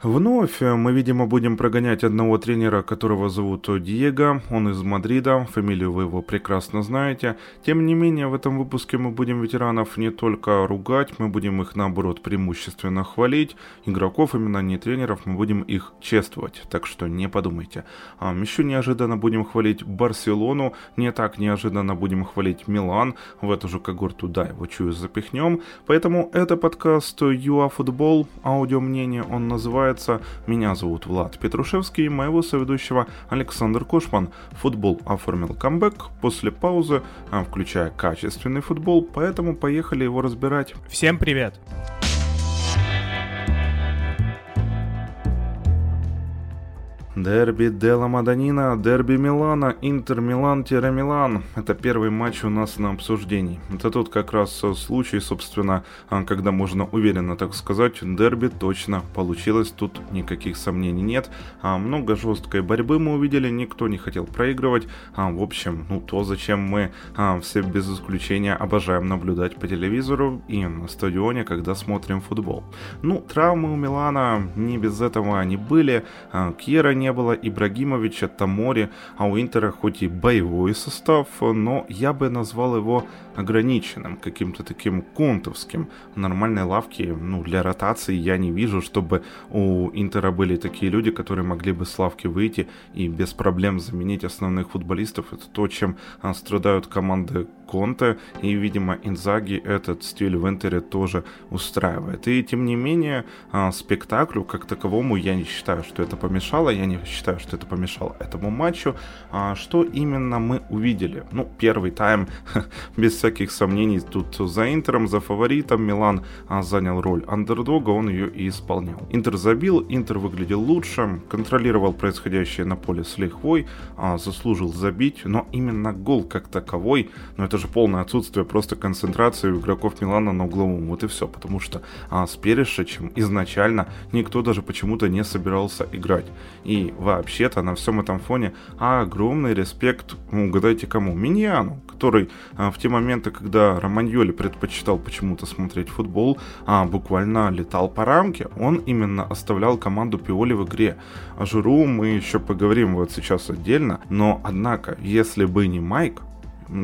Вновь мы, видимо, будем прогонять одного тренера, которого зовут Диего. Он из Мадрида, фамилию вы его прекрасно знаете. Тем не менее, в этом выпуске мы будем ветеранов не только ругать, мы будем их, наоборот, преимущественно хвалить. Игроков, именно не тренеров, мы будем их чествовать, так что не подумайте. Еще неожиданно будем хвалить Барселону, не так неожиданно будем хвалить Милан. В эту же когорту, да, его чую запихнем. Поэтому это подкаст ЮАФутбол, аудио мнение он называется называется «Меня зовут Влад Петрушевский» моего соведущего Александр Кошман. Футбол оформил камбэк после паузы, а, включая качественный футбол, поэтому поехали его разбирать. Всем привет! Дерби Дела Маданина, дерби Милана, Интер Милан-Милан. Это первый матч у нас на обсуждении. Это тут как раз случай, собственно, а, когда можно уверенно так сказать, дерби точно получилось, тут никаких сомнений нет. А, много жесткой борьбы мы увидели, никто не хотел проигрывать. А, в общем, ну то, зачем мы все без исключения обожаем наблюдать по телевизору и на стадионе, когда смотрим футбол. Ну, травмы у Милана не без этого они были. Кьера не не было Ибрагимовича, Тамори, а у Интера хоть и боевой состав, но я бы назвал его ограниченным, каким-то таким контовским. Нормальной лавке, ну, для ротации я не вижу, чтобы у Интера были такие люди, которые могли бы с лавки выйти и без проблем заменить основных футболистов. Это то, чем а, страдают команды Конте, и, видимо, Инзаги этот стиль в Интере тоже устраивает. И, тем не менее, а, спектаклю как таковому я не считаю, что это помешало, я не считаю, что это помешало этому матчу. А, что именно мы увидели? Ну, первый тайм, без всяких сомнений, тут за Интером, за фаворитом Милан а, занял роль андердога, он ее и исполнял. Интер забил, Интер выглядел лучше, контролировал происходящее на поле с лихвой, заслужил забить, но именно гол как таковой, ну это же полное отсутствие просто концентрации у игроков Милана на угловом. Вот и все. Потому что а, с Перешичем изначально никто даже почему-то не собирался играть. И вообще-то на всем этом фоне огромный респект, ну, угадайте кому? Миньяну, который а, в те моменты, когда Романьоли предпочитал почему-то смотреть футбол, а, буквально летал по рамке, он именно оставлял команду Пиоли в игре. О Жиру мы еще поговорим вот сейчас отдельно, но однако, если бы не Майк,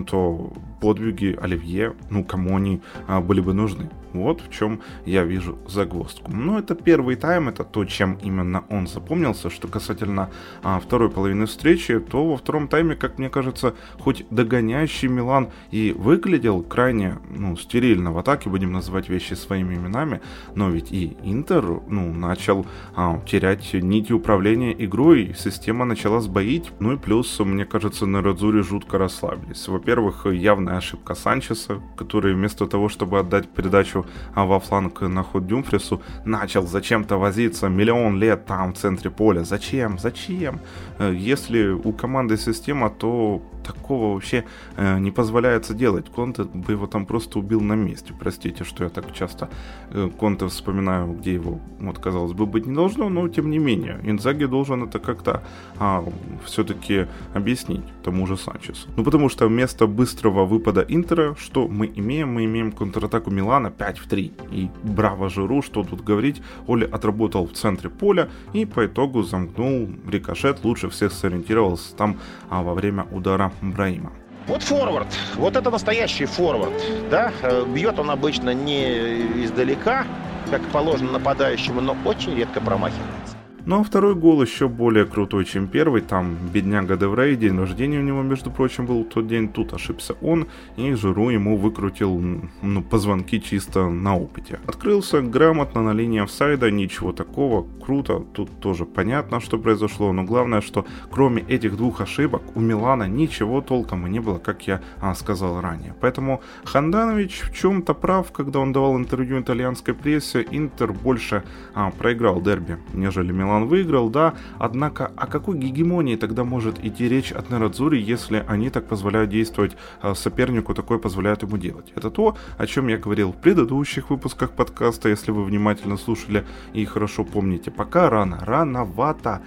то подвиги Оливье, ну, кому они а, были бы нужны. Вот в чем я вижу загвоздку. Но это первый тайм, это то, чем именно он запомнился. Что касательно а, второй половины встречи, то во втором тайме, как мне кажется, хоть догоняющий Милан и выглядел крайне ну, стерильно в атаке, будем называть вещи своими именами, но ведь и Интер ну, начал а, терять нити управления игрой, система начала сбоить, ну и плюс, мне кажется, на Радзуре жутко расслабились. Во-первых, явная ошибка Санчеса, который вместо того, чтобы отдать передачу во фланг на ход Дюмфрису, начал зачем-то возиться миллион лет там в центре поля. Зачем? Зачем? Э, если у команды система, то такого вообще э, не позволяется делать. Конте бы его там просто убил на месте. Простите, что я так часто э, Конте вспоминаю, где его, вот, казалось бы, быть не должно, но тем не менее. Инзаги должен это как-то а, все-таки объяснить тому же Санчесу. Ну, потому что вместо быстрого выпада Интера, что мы имеем? Мы имеем контратаку Милана 5 в 3. И браво Жиру, что тут говорить, Оли отработал в центре поля и по итогу замкнул рикошет, лучше всех сориентировался там а, во время удара Браима. Вот форвард, вот это настоящий форвард, да, э, бьет он обычно не издалека, как положено нападающему, но очень редко промахивается. Ну а второй гол еще более крутой, чем первый. Там бедняга Деврей, день рождения у него, между прочим, был тот день. Тут ошибся он, и Жиру ему выкрутил ну, позвонки чисто на опыте. Открылся грамотно на линии офсайда, ничего такого, круто. Тут тоже понятно, что произошло, но главное, что кроме этих двух ошибок у Милана ничего толком и не было, как я а, сказал ранее. Поэтому Ханданович в чем-то прав, когда он давал интервью итальянской прессе. Интер больше а, проиграл дерби, нежели Милан он выиграл, да, однако о какой гегемонии тогда может идти речь от Нерадзури, если они так позволяют действовать а, сопернику, такое позволяют ему делать? Это то, о чем я говорил в предыдущих выпусках подкаста, если вы внимательно слушали и хорошо помните. Пока рано, рановато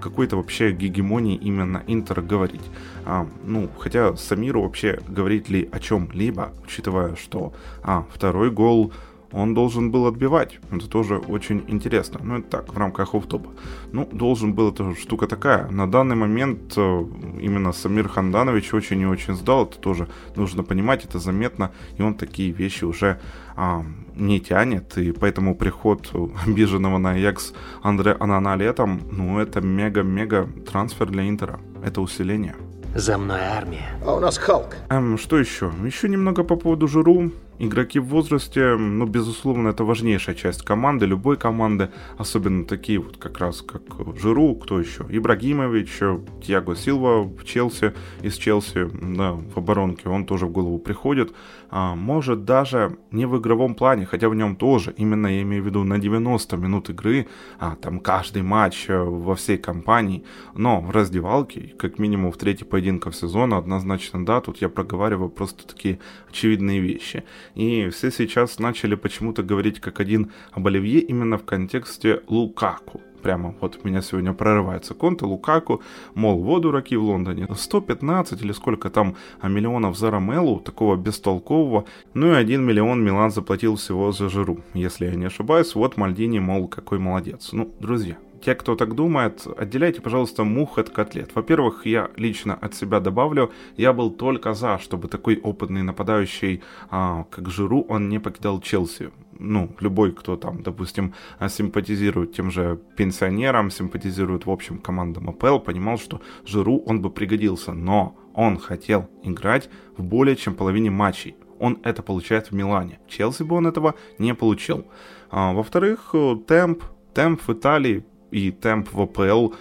какой-то вообще гегемонии именно Интер говорить. А, ну, хотя Самиру вообще говорить ли о чем-либо, учитывая, что а, второй гол он должен был отбивать. Это тоже очень интересно. Ну, это так, в рамках офтопа. Ну, должен был, это штука такая. На данный момент э, именно Самир Ханданович очень и очень сдал. Это тоже нужно понимать, это заметно. И он такие вещи уже а, не тянет. И поэтому приход обиженного на Аякс Андре Анана летом, ну, это мега-мега трансфер для Интера. Это усиление. За мной армия. А у нас Халк. Эм, что еще? Еще немного по поводу Жиру. Игроки в возрасте, ну, безусловно, это важнейшая часть команды, любой команды, особенно такие вот как раз, как Жиру, кто еще? Ибрагимович, Тиаго Силва в Челси, из Челси, да, в оборонке, он тоже в голову приходит. А, может даже не в игровом плане, хотя в нем тоже, именно я имею в виду на 90 минут игры, а, там каждый матч э, во всей компании, но в раздевалке, как минимум в третий поединков сезона, однозначно да, тут я проговариваю просто такие очевидные вещи. И все сейчас начали почему-то говорить как один об Оливье именно в контексте Лукаку. Прямо вот меня сегодня прорывается Конте, Лукаку, мол, вот дураки в Лондоне. 115 или сколько там миллионов за Ромелу, такого бестолкового. Ну и 1 миллион Милан заплатил всего за Жиру. Если я не ошибаюсь, вот Мальдини, мол, какой молодец. Ну, друзья, те, кто так думает, отделяйте, пожалуйста, мух от котлет. Во-первых, я лично от себя добавлю, я был только за, чтобы такой опытный нападающий, а, как Жиру, он не покидал Челси. Ну, любой, кто там, допустим, симпатизирует тем же пенсионерам, симпатизирует, в общем, командам АПЛ, понимал, что Жиру он бы пригодился. Но он хотел играть в более чем половине матчей. Он это получает в Милане. В Челси бы он этого не получил. А, во-вторых, темп, темп в Италии и темп в АПЛ.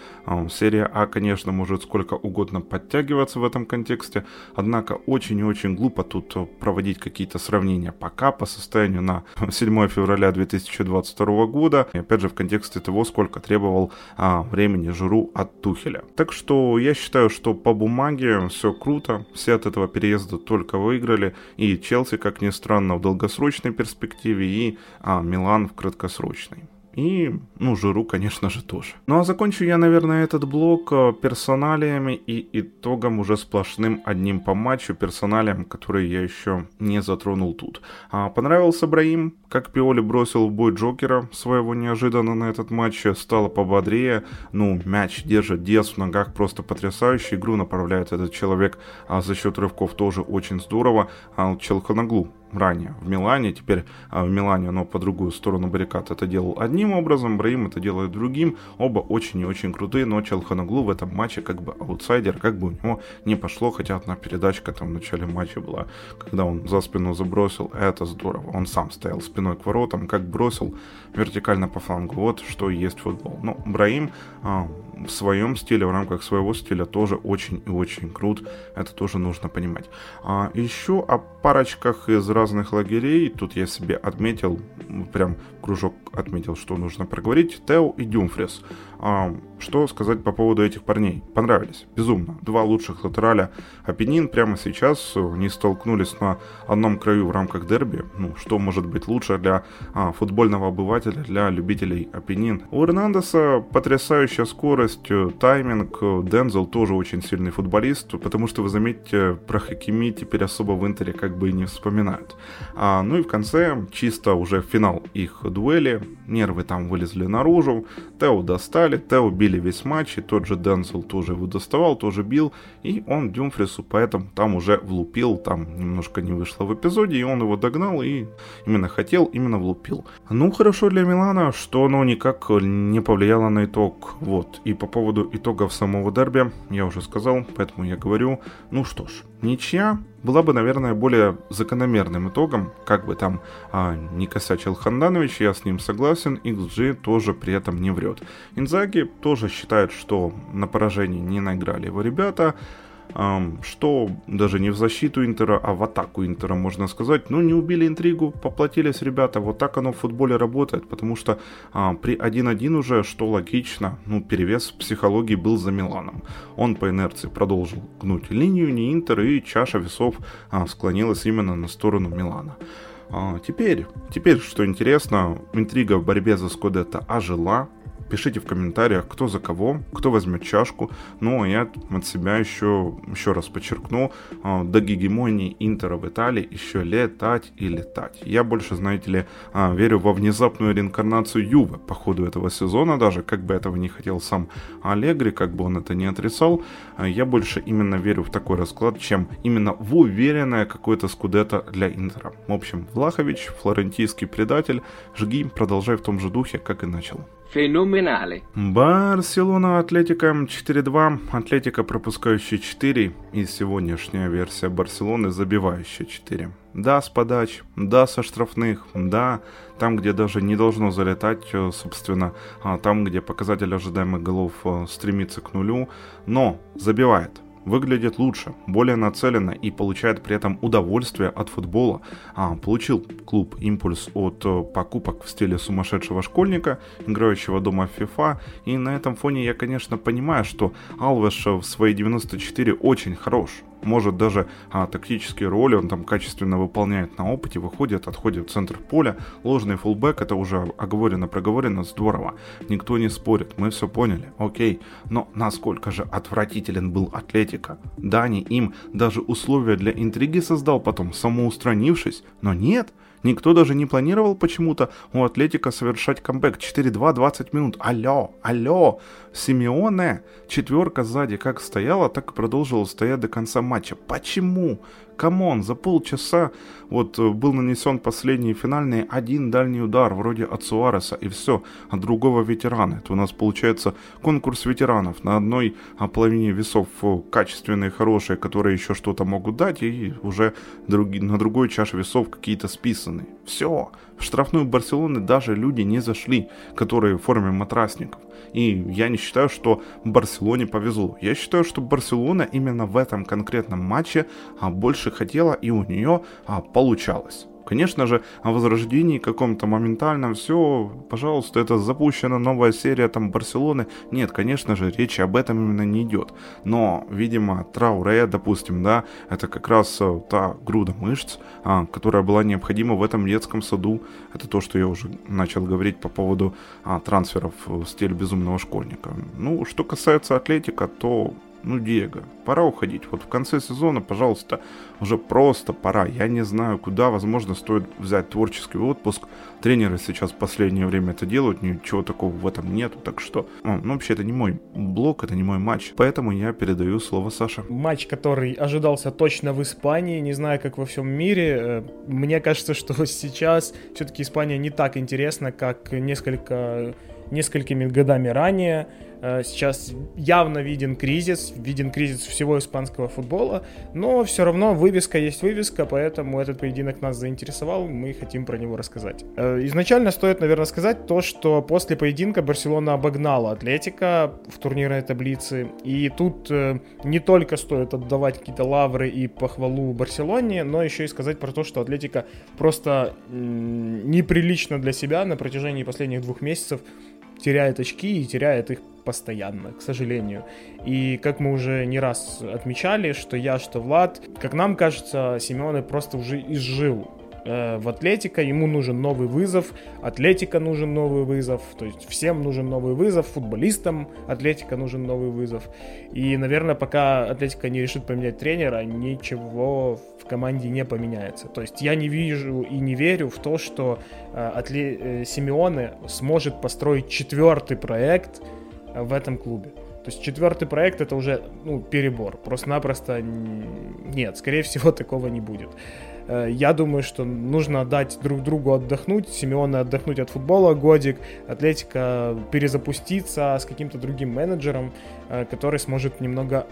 Серия А, конечно, может сколько угодно подтягиваться в этом контексте, однако очень и очень глупо тут проводить какие-то сравнения пока по состоянию на 7 февраля 2022 года, и опять же в контексте того, сколько требовал а, времени Жиру от Тухеля. Так что я считаю, что по бумаге все круто, все от этого переезда только выиграли, и Челси, как ни странно, в долгосрочной перспективе, и а, Милан в краткосрочной. И, ну, Жиру, конечно же, тоже. Ну, а закончу я, наверное, этот блок э, персоналиями и итогом уже сплошным одним по матчу, персоналиям, которые я еще не затронул тут. А, понравился Браим, как Пиоли бросил в бой Джокера своего неожиданно на этот матч, стало пободрее. Ну, мяч держит Диас в ногах просто потрясающе, игру направляет этот человек а за счет рывков тоже очень здорово. А Челханаглу ранее в Милане, теперь а, в Милане, но по другую сторону баррикад это делал одним образом, Браим это делает другим, оба очень и очень крутые, но Челханаглу в этом матче как бы аутсайдер, как бы у него не пошло, хотя одна передачка там в начале матча была, когда он за спину забросил, это здорово, он сам стоял спиной к воротам, как бросил вертикально по флангу, вот что есть футбол. Но Браим а, в своем стиле, в рамках своего стиля тоже очень и очень крут. Это тоже нужно понимать. А еще о парочках из разных лагерей. Тут я себе отметил, прям кружок отметил, что нужно проговорить. Тео и Дюмфрис. А, что сказать по поводу этих парней? Понравились. Безумно. Два лучших латераля Апеннин прямо сейчас не столкнулись на одном краю в рамках дерби. Ну, что может быть лучше для а, футбольного обывателя, для любителей Апеннин. У Эрнандеса потрясающая скорость, тайминг. Дензел тоже очень сильный футболист, потому что, вы заметите, про Хакими теперь особо в Интере как бы и не вспоминают. А, ну и в конце, чисто уже финал их дуэли, нервы там вылезли наружу, Тео достали, Тео били весь матч, и тот же Дензел тоже его доставал, тоже бил, и он Дюмфрису поэтому там уже влупил, там немножко не вышло в эпизоде, и он его догнал, и именно хотел, именно влупил. Ну, хорошо для Милана, что оно никак не повлияло на итог, вот. И по поводу итогов самого дерби, я уже сказал, поэтому я говорю, ну что ж, ничья была бы, наверное, более закономерным итогом, как бы там а, не косячил Ханданович, я с ним согласен, XG тоже при этом не врет. Инзаги тоже считает, что на поражение не наиграли его ребята, что даже не в защиту Интера, а в атаку Интера, можно сказать. Ну, не убили интригу, поплатились ребята. Вот так оно в футболе работает, потому что а, при 1-1 уже, что логично, ну, перевес в психологии был за Миланом. Он по инерции продолжил гнуть линию, не Интер, и чаша весов а, склонилась именно на сторону Милана. А, теперь, теперь, что интересно, интрига в борьбе за Скудетто ожила, Пишите в комментариях, кто за кого, кто возьмет чашку. Ну, а я от себя еще, еще раз подчеркну, а, до гегемонии Интера в Италии еще летать и летать. Я больше, знаете ли, а, верю во внезапную реинкарнацию Ювы по ходу этого сезона даже, как бы этого не хотел сам Алегри, как бы он это не отрицал. А, я больше именно верю в такой расклад, чем именно в уверенное какое-то скудето для Интера. В общем, Влахович, флорентийский предатель, жги, продолжай в том же духе, как и начал. Феноменали. Барселона Атлетика 4-2. Атлетика пропускающая 4. И сегодняшняя версия Барселоны забивающая 4. Да, с подач, да, со штрафных, да, там, где даже не должно залетать, э, собственно, а там, где показатель ожидаемых голов э, стремится к нулю, но забивает выглядит лучше, более нацеленно и получает при этом удовольствие от футбола. А, получил клуб импульс от э, покупок в стиле сумасшедшего школьника, играющего дома в FIFA. И на этом фоне я, конечно, понимаю, что Алвеш в свои 94 очень хорош может даже а, тактические роли он там качественно выполняет на опыте, выходит, отходит в центр поля. Ложный фулбэк, это уже оговорено, проговорено, здорово. Никто не спорит, мы все поняли, окей. Но насколько же отвратителен был Атлетика. Дани им даже условия для интриги создал потом, самоустранившись, но нет – Никто даже не планировал почему-то у Атлетика совершать камбэк. 4-2, 20 минут. Алло, алло. Симеоне. Четверка сзади как стояла, так и продолжила стоять до конца матча. Почему? Come on, за полчаса вот э, был нанесен последний финальный один дальний удар, вроде от Суареса, и все, от другого ветерана. Это у нас получается конкурс ветеранов. На одной а, половине весов э, качественные, хорошие, которые еще что-то могут дать, и уже други, на другой чаше весов какие-то списанные. Все, в штрафную Барселоны даже люди не зашли, которые в форме матрасников. И я не считаю, что Барселоне повезло. Я считаю, что Барселона именно в этом конкретном матче а, больше хотела и у нее а, получалось. Конечно же, о возрождении каком-то моментальном, все, пожалуйста, это запущена новая серия там Барселоны. Нет, конечно же, речи об этом именно не идет. Но, видимо, Трауре, допустим, да, это как раз э, та груда мышц, а, которая была необходима в этом детском саду. Это то, что я уже начал говорить по поводу а, трансферов в стиле безумного школьника. Ну, что касается Атлетика, то ну, Диего, пора уходить. Вот в конце сезона, пожалуйста, уже просто пора. Я не знаю, куда, возможно, стоит взять творческий отпуск. Тренеры сейчас в последнее время это делают, ничего такого в этом нету, так что... Ну, вообще, это не мой блок, это не мой матч, поэтому я передаю слово Саше. Матч, который ожидался точно в Испании, не знаю, как во всем мире. Э, мне кажется, что сейчас все-таки Испания не так интересна, как несколько несколькими годами ранее. Э, сейчас явно виден кризис, виден кризис всего испанского футбола, но все равно вывеска есть вывеска, поэтому этот поединок нас заинтересовал, мы хотим про него рассказать. Э, изначально стоит, наверное, сказать то, что после поединка Барселона обогнала Атлетика в турнирной таблице, и тут э, не только стоит отдавать какие-то лавры и похвалу Барселоне, но еще и сказать про то, что Атлетика просто неприлично для себя на протяжении последних двух месяцев теряет очки и теряет их постоянно, к сожалению. И как мы уже не раз отмечали, что я, что Влад, как нам кажется, Симеоне просто уже изжил Э, в Атлетика, ему нужен новый вызов, Атлетика нужен новый вызов, то есть всем нужен новый вызов, футболистам Атлетика нужен новый вызов. И, наверное, пока Атлетика не решит поменять тренера, ничего в команде не поменяется. То есть я не вижу и не верю в то, что э, Атле... Э, Симеоне сможет построить четвертый проект в этом клубе. То есть четвертый проект это уже ну, перебор. Просто-напросто нет, скорее всего, такого не будет. Э, я думаю, что нужно дать друг другу отдохнуть, Симеона отдохнуть от футбола годик, Атлетика перезапуститься с каким-то другим менеджером, э, который сможет немного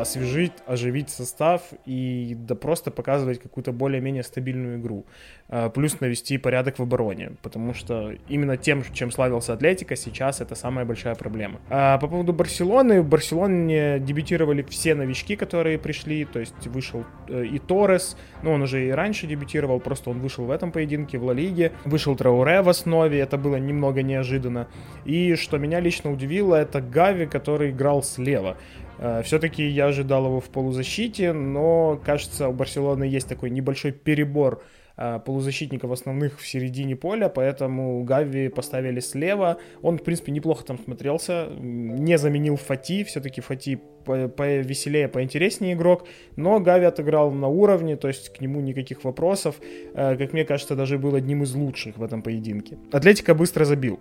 освежить, оживить состав и да просто показывать какую-то более-менее стабильную игру. Э, плюс навести порядок в обороне, потому что именно тем, чем славился Атлетика, сейчас это самая большая проблема. А по поводу Барселоны, в Барселоне дебютировали все новички, которые пришли, то есть вышел э, и Торрес, ну он уже и раньше дебютировал, просто он вышел в этом поединке в Ла Лиге, вышел Трауре в основе, это было немного неожиданно. И что меня лично удивило, это Гави, который играл слева. Э, Все-таки я ожидал его в полузащите, но, кажется, у Барселоны есть такой небольшой перебор э, полузащитников основных в середине поля, поэтому Гави поставили слева. Он, в принципе, неплохо там смотрелся, не заменил Фати, все-таки Фати повеселее, поинтереснее игрок, но Гави отыграл на уровне, то есть к нему никаких вопросов, э, как мне кажется, даже был одним из лучших в этом поединке. Атлетика быстро забил.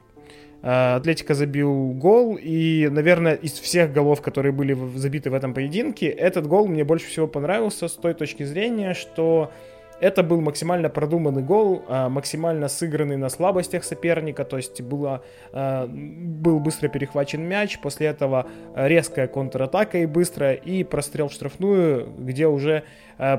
Э, Атлетика забил гол, и, наверное, из всех голов, которые были забиты в этом поединке, этот гол мне больше всего понравился с той точки зрения, что это был максимально продуманный гол, а, максимально сыгранный на слабостях соперника, то есть было, а, был быстро перехвачен мяч, после этого резкая контратака и быстрая, и прострел в штрафную, где уже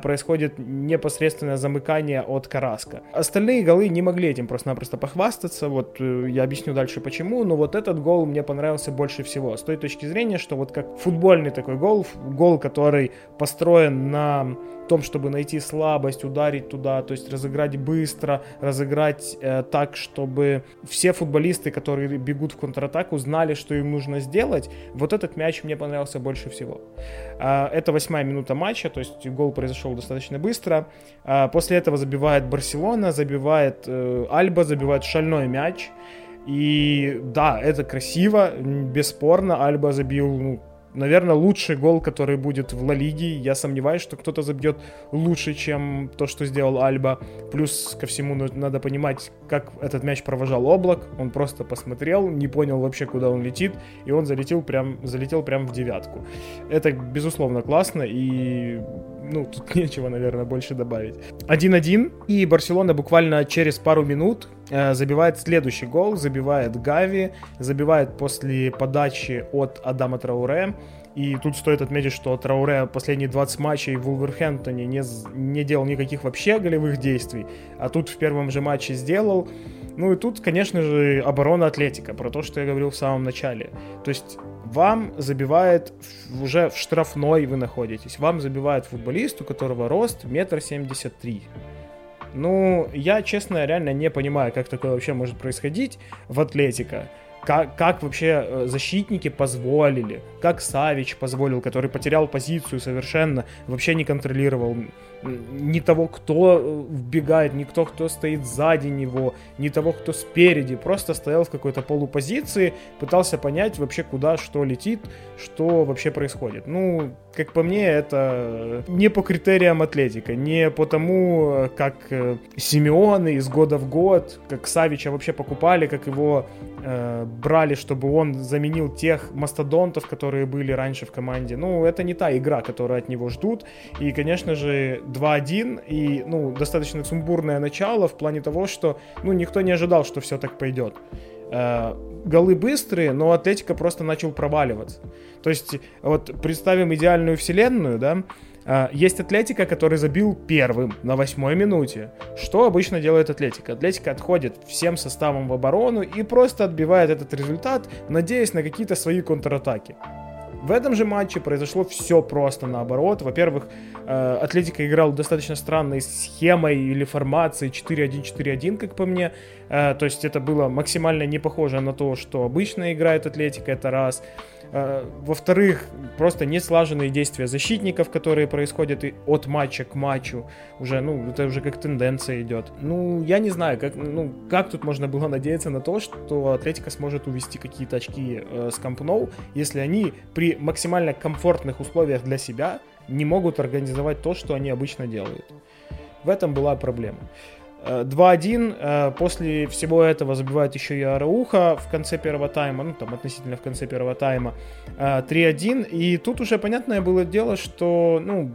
происходит непосредственное замыкание от Караска. Остальные голы не могли этим просто-напросто похвастаться, вот э, я объясню дальше почему, но вот этот гол мне понравился больше всего, с той точки зрения, что вот как футбольный такой гол, гол, который построен на том, чтобы найти слабость, ударить туда, то есть разыграть быстро, разыграть э, так, чтобы все футболисты, которые бегут в контратаку, знали, что им нужно сделать. Вот этот мяч мне понравился больше всего. Э, это восьмая минута матча, то есть гол произошел достаточно быстро. Э, после этого забивает Барселона, забивает э, Альба, забивает шальной мяч. И да, это красиво, бесспорно. Альба забил ну, наверное, лучший гол, который будет в Ла Лиге. Я сомневаюсь, что кто-то забьет лучше, чем то, что сделал Альба. Плюс ко всему надо понимать, как этот мяч провожал облак. Он просто посмотрел, не понял вообще, куда он летит, и он залетел прям, залетел прям в девятку. Это, безусловно, классно, и ну, тут нечего, наверное, больше добавить. 1-1, и Барселона буквально через пару минут э, забивает следующий гол, забивает Гави, забивает после подачи от Адама Трауре. И тут стоит отметить, что Трауре последние 20 матчей в Вулверхэмптоне не, не делал никаких вообще голевых действий, а тут в первом же матче сделал. Ну и тут, конечно же, оборона Атлетика, про то, что я говорил в самом начале. То есть вам забивает уже в штрафной вы находитесь, вам забивает футболист, у которого рост метр семьдесят три. Ну, я, честно, реально не понимаю, как такое вообще может происходить в Атлетика. Как, как вообще э, защитники позволили, как Савич позволил, который потерял позицию совершенно, вообще не контролировал ни того, кто э, вбегает, ни кто, кто стоит сзади него, ни того, кто спереди. Просто стоял в какой-то полупозиции, пытался понять вообще, куда что летит, что вообще происходит. Ну, как по мне, это не по критериям атлетика, не по тому, как э, Симеоны из года в год, как Савича вообще покупали, как его брали, чтобы он заменил тех мастодонтов, которые были раньше в команде. Ну, это не та игра, которую от него ждут. И, конечно же, 2-1 и, ну, достаточно сумбурное начало в плане того, что, ну, никто не ожидал, что все так пойдет. Э, голы быстрые, но Атлетика просто начал проваливаться. То есть, вот представим идеальную вселенную, да, есть Атлетика, который забил первым на восьмой минуте. Что обычно делает Атлетика? Атлетика отходит всем составом в оборону и просто отбивает этот результат, надеясь на какие-то свои контратаки. В этом же матче произошло все просто наоборот. Во-первых, э, Атлетика играл достаточно странной схемой или формацией 4-1-4-1, как по мне. Э, то есть это было максимально не похоже на то, что обычно играет Атлетика, это раз. Э, во-вторых, просто неслаженные действия защитников, которые происходят от матча к матчу. Уже, ну, это уже как тенденция идет. Ну, я не знаю, как, ну, как тут можно было надеяться на то, что Атлетика сможет увести какие-то очки э, с Кампноу, если они при максимально комфортных условиях для себя не могут организовать то, что они обычно делают. В этом была проблема. 2-1. Э, после всего этого забивает еще и Арауха в конце первого тайма, ну там относительно в конце первого тайма. 3-1. Э, и тут уже понятное было дело, что, ну,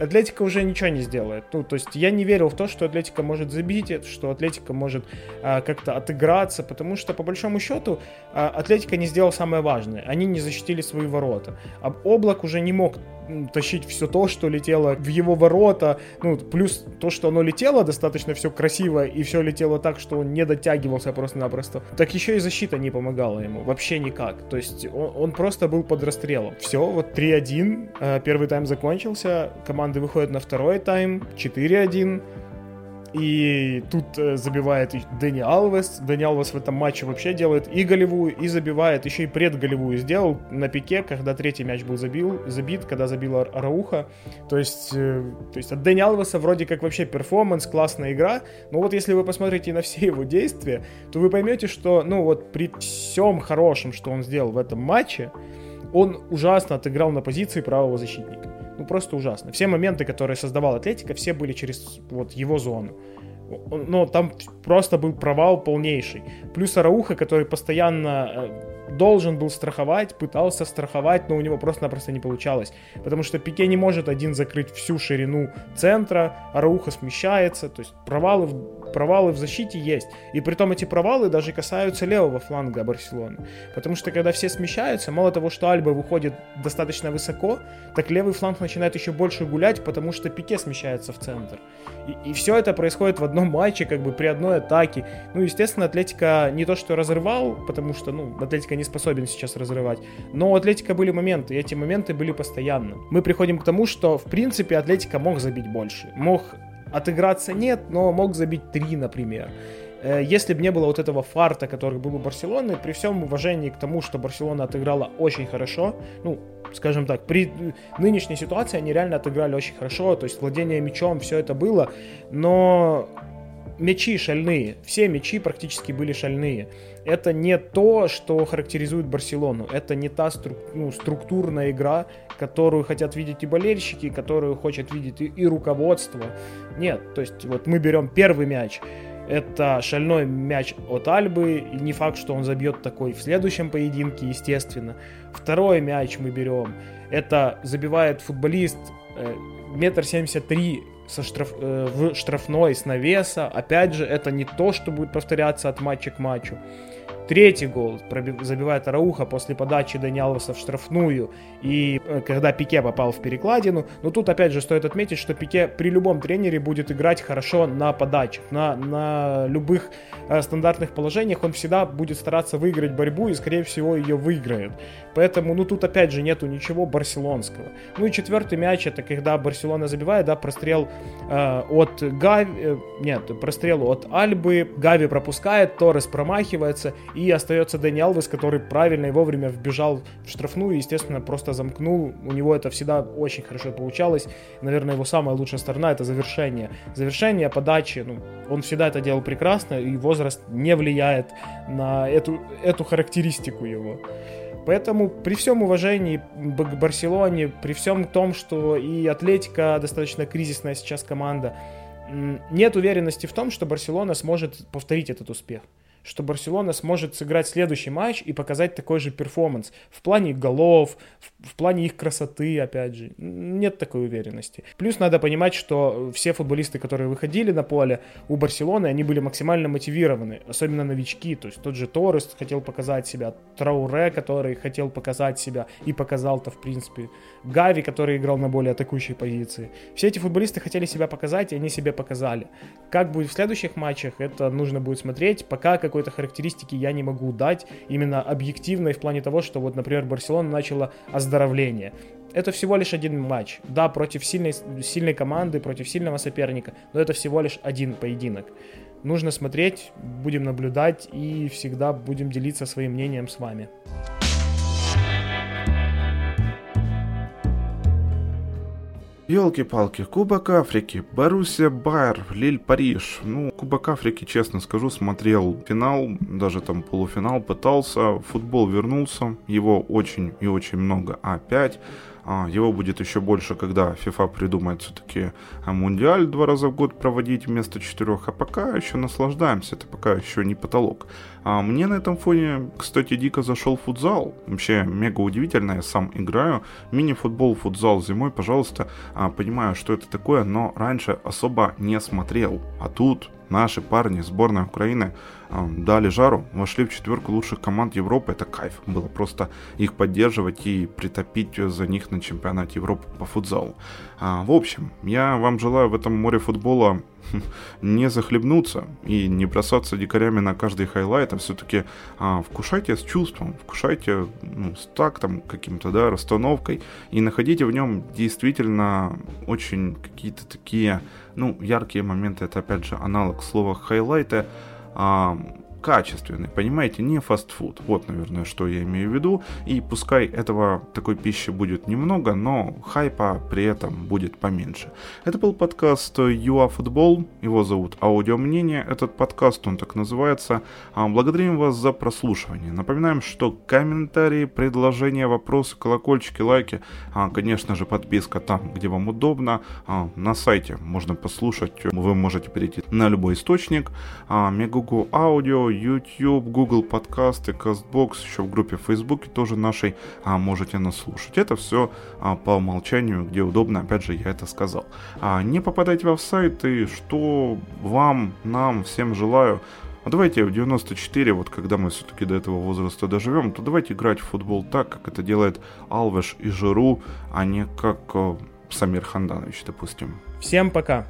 Атлетика уже ничего не сделает. Ну, то есть я не верил в то, что Атлетика может забить, что Атлетика может а, как-то отыграться, потому что, по большому счету, а, Атлетика не сделал самое важное. Они не защитили свои ворота. А Облак уже не мог тащить все то, что летело в его ворота, ну, плюс то, что оно летело достаточно все красиво, и все летело так, что он не дотягивался просто-напросто, так еще и защита не помогала ему, вообще никак. То есть он, он просто был под расстрелом. Все, вот 3-1, э, первый тайм закончился, команды выходят на второй тайм, 4-1, И тут э, забивает Дэнни Алвес. Дэнни Алвес в этом матче вообще делает и голевую, и забивает. Еще и предголевую сделал на пике, когда третий мяч был забил, забит, когда забила Рауха. То есть, э, то есть от Дэнни Алвеса вроде как вообще перформанс, классная игра. Но вот если вы посмотрите на все его действия, то вы поймете, что, ну вот при всем хорошем, что он сделал в этом матче, он ужасно отыграл на позиции правого защитника ну просто ужасно. Все моменты, которые создавал Атлетика, все были через вот его зону. Но там просто был провал полнейший. Плюс Арауха, который постоянно э, должен был страховать, пытался страховать, но у него просто-напросто не получалось. Потому что Пике не может один закрыть всю ширину центра, Арауха смещается, то есть провалы провалы в защите есть. И при том эти провалы даже касаются левого фланга Барселоны. Потому что когда все смещаются, мало того, что Альба выходит достаточно высоко, так левый фланг начинает еще больше гулять, потому что Пике смещается в центр. И, и все это происходит в одном матче, как бы при одной атаке. Ну, естественно, Атлетика не то что разрывал, потому что, ну, Атлетика не способен сейчас разрывать, но у Атлетика были моменты, и эти моменты были постоянно. Мы приходим к тому, что, в принципе, Атлетика мог забить больше. Мог Отыграться нет, но мог забить 3, например. Э, если бы не было вот этого фарта, который был у Барселоны, при всем уважении к тому, что Барселона отыграла очень хорошо, ну, скажем так, при нынешней ситуации они реально отыграли очень хорошо, то есть владение мячом, все это было, но мячи шальные, все мячи практически были шальные. Это не то, что характеризует Барселону, это не та струк, ну, структурная игра, которую хотят видеть и болельщики, которую хочет видеть и, и руководство. Нет, то есть вот мы берем первый мяч, это шальной мяч от Альбы, и не факт, что он забьет такой в следующем поединке, естественно. Второй мяч мы берем, это забивает футболист э, метр семьдесят три со штраф, э, в штрафной с навеса. Опять же, это не то, что будет повторяться от матча к матчу. Третий гол забивает Рауха после подачи Даниалоса в штрафную и э, когда Пике попал в перекладину. Но тут опять же стоит отметить, что Пике при любом тренере будет играть хорошо на подачах, на, на любых э, стандартных положениях. Он всегда будет стараться выиграть борьбу и скорее всего ее выиграет. Поэтому, ну тут опять же нету ничего барселонского. Ну и четвертый мяч это когда Барселона забивает, да, прострел э, от Гави, э, нет, прострел от Альбы, Гави пропускает, Торрес промахивается и остается Дани Алвес, который правильно и вовремя вбежал в штрафную, естественно, просто замкнул. У него это всегда очень хорошо получалось. Наверное, его самая лучшая сторона это завершение. Завершение, подачи, ну, он всегда это делал прекрасно, и возраст не влияет на эту, эту характеристику его. Поэтому при всем уважении к Барселоне, при всем том, что и Атлетика достаточно кризисная сейчас команда, нет уверенности в том, что Барселона сможет повторить этот успех что Барселона сможет сыграть следующий матч и показать такой же перформанс в плане голов, в, в плане их красоты, опять же. Нет такой уверенности. Плюс надо понимать, что все футболисты, которые выходили на поле у Барселоны, они были максимально мотивированы, особенно новички. То есть тот же Торрес хотел показать себя, Трауре, который хотел показать себя и показал-то, в принципе, Гави, который играл на более атакующей позиции. Все эти футболисты хотели себя показать, и они себя показали. Как будет в следующих матчах, это нужно будет смотреть. Пока какой-то характеристики я не могу дать, именно объективной в плане того, что вот, например, Барселона начала оздоровление. Это всего лишь один матч. Да, против сильной, сильной команды, против сильного соперника, но это всего лишь один поединок. Нужно смотреть, будем наблюдать и всегда будем делиться своим мнением с вами. Елки-палки, Кубок Африки, Боруссия Байер, Лиль Париж. Ну, Кубок Африки, честно скажу, смотрел финал, даже там полуфинал пытался, футбол вернулся, его очень и очень много опять. А, его будет еще больше, когда FIFA придумает все-таки а, мундиаль два раза в год проводить вместо четырех, а пока еще наслаждаемся, это пока еще не потолок. А мне на этом фоне, кстати, дико зашел футзал. Вообще мега удивительно, я сам играю. Мини-футбол, футзал зимой, пожалуйста. А, понимаю, что это такое, но раньше особо не смотрел. А тут наши парни, сборная Украины, дали жару, вошли в четверку лучших команд Европы. Это кайф. Было просто их поддерживать и притопить за них на чемпионате Европы по футзалу. В общем, я вам желаю в этом море футбола не захлебнуться и не бросаться дикарями на каждый хайлайт, а все-таки а, вкушайте с чувством, вкушайте ну, с тактом каким-то, да, расстановкой и находите в нем действительно очень какие-то такие, ну, яркие моменты. Это, опять же, аналог слова хайлайты. А, качественный, понимаете, не фастфуд. Вот, наверное, что я имею в виду. И пускай этого такой пищи будет немного, но хайпа при этом будет поменьше. Это был подкаст ЮА Футбол. Его зовут Аудио Мнение. Этот подкаст, он так называется. А, благодарим вас за прослушивание. Напоминаем, что комментарии, предложения, вопросы, колокольчики, лайки, а, конечно же, подписка там, где вам удобно. А, на сайте можно послушать. Вы можете перейти на любой источник. Мегугу Аудио, YouTube, Google подкасты, CastBox, еще в группе Facebook тоже нашей а, можете нас слушать. Это все а, по умолчанию, где удобно, опять же, я это сказал. А, не попадайте в сайт и что вам, нам, всем желаю. А давайте в 94, вот когда мы все-таки до этого возраста доживем, то давайте играть в футбол так, как это делает Алвеш и Жиру, а не как э, Самир Ханданович, допустим. Всем пока!